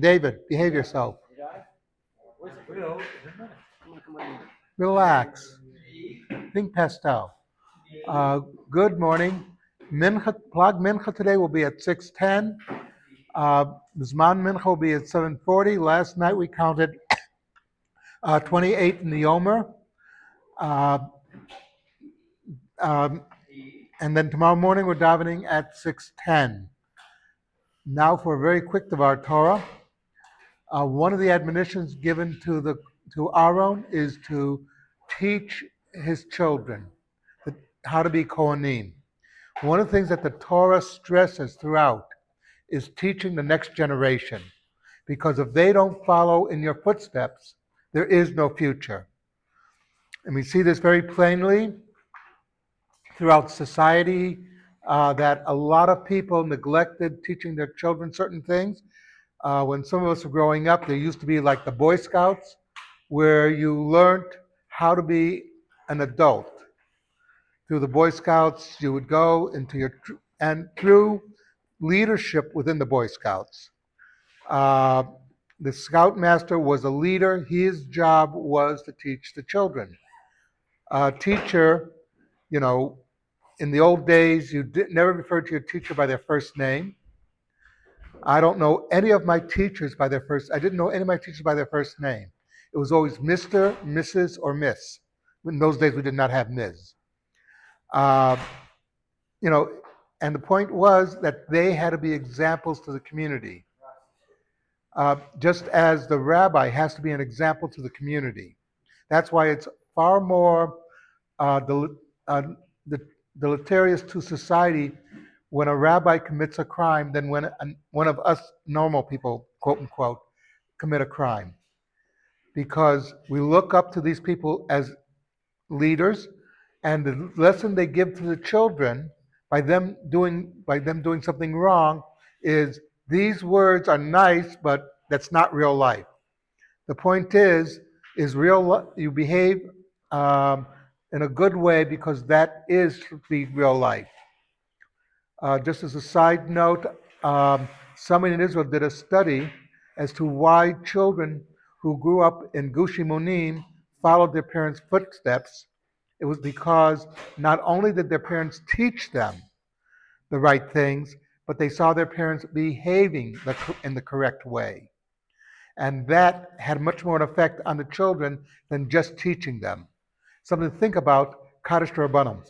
David, behave yourself. Relax. Think pastel. Uh, good morning. Mincha, Plag Mincha today will be at 6.10. Uh, Zman Mincha will be at 7.40. Last night we counted uh, 28 in the Omer. Uh, um, and then tomorrow morning we're davening at 6.10. Now for a very quick Devar Torah. Uh, one of the admonitions given to the to Aaron is to teach his children how to be Kohanim. One of the things that the Torah stresses throughout is teaching the next generation, because if they don't follow in your footsteps, there is no future. And we see this very plainly throughout society uh, that a lot of people neglected teaching their children certain things. Uh, when some of us were growing up, there used to be like the Boy Scouts, where you learned how to be an adult. Through the Boy Scouts, you would go into your, tr- and through leadership within the Boy Scouts. Uh, the Scoutmaster was a leader, his job was to teach the children. A teacher, you know, in the old days, you did, never referred to your teacher by their first name. I don't know any of my teachers by their first. I didn't know any of my teachers by their first name. It was always Mr., Mrs., or Miss. In those days, we did not have Ms. Uh, you know, and the point was that they had to be examples to the community. Uh, just as the rabbi has to be an example to the community. That's why it's far more uh, del- uh, deleterious to society when a rabbi commits a crime than when one of us normal people, quote unquote, commit a crime. Because we look up to these people as leaders, and the lesson they give to the children by them doing by them doing something wrong is these words are nice, but that's not real life. The point is, is real. You behave um, in a good way because that is to be real life. Uh, just as a side note, um, someone in Israel did a study as to why children who grew up in Gush Emunim followed their parents' footsteps. It was because not only did their parents teach them the right things, but they saw their parents behaving the, in the correct way. And that had much more an effect on the children than just teaching them. Something to think about, Kaddish Rabbanan.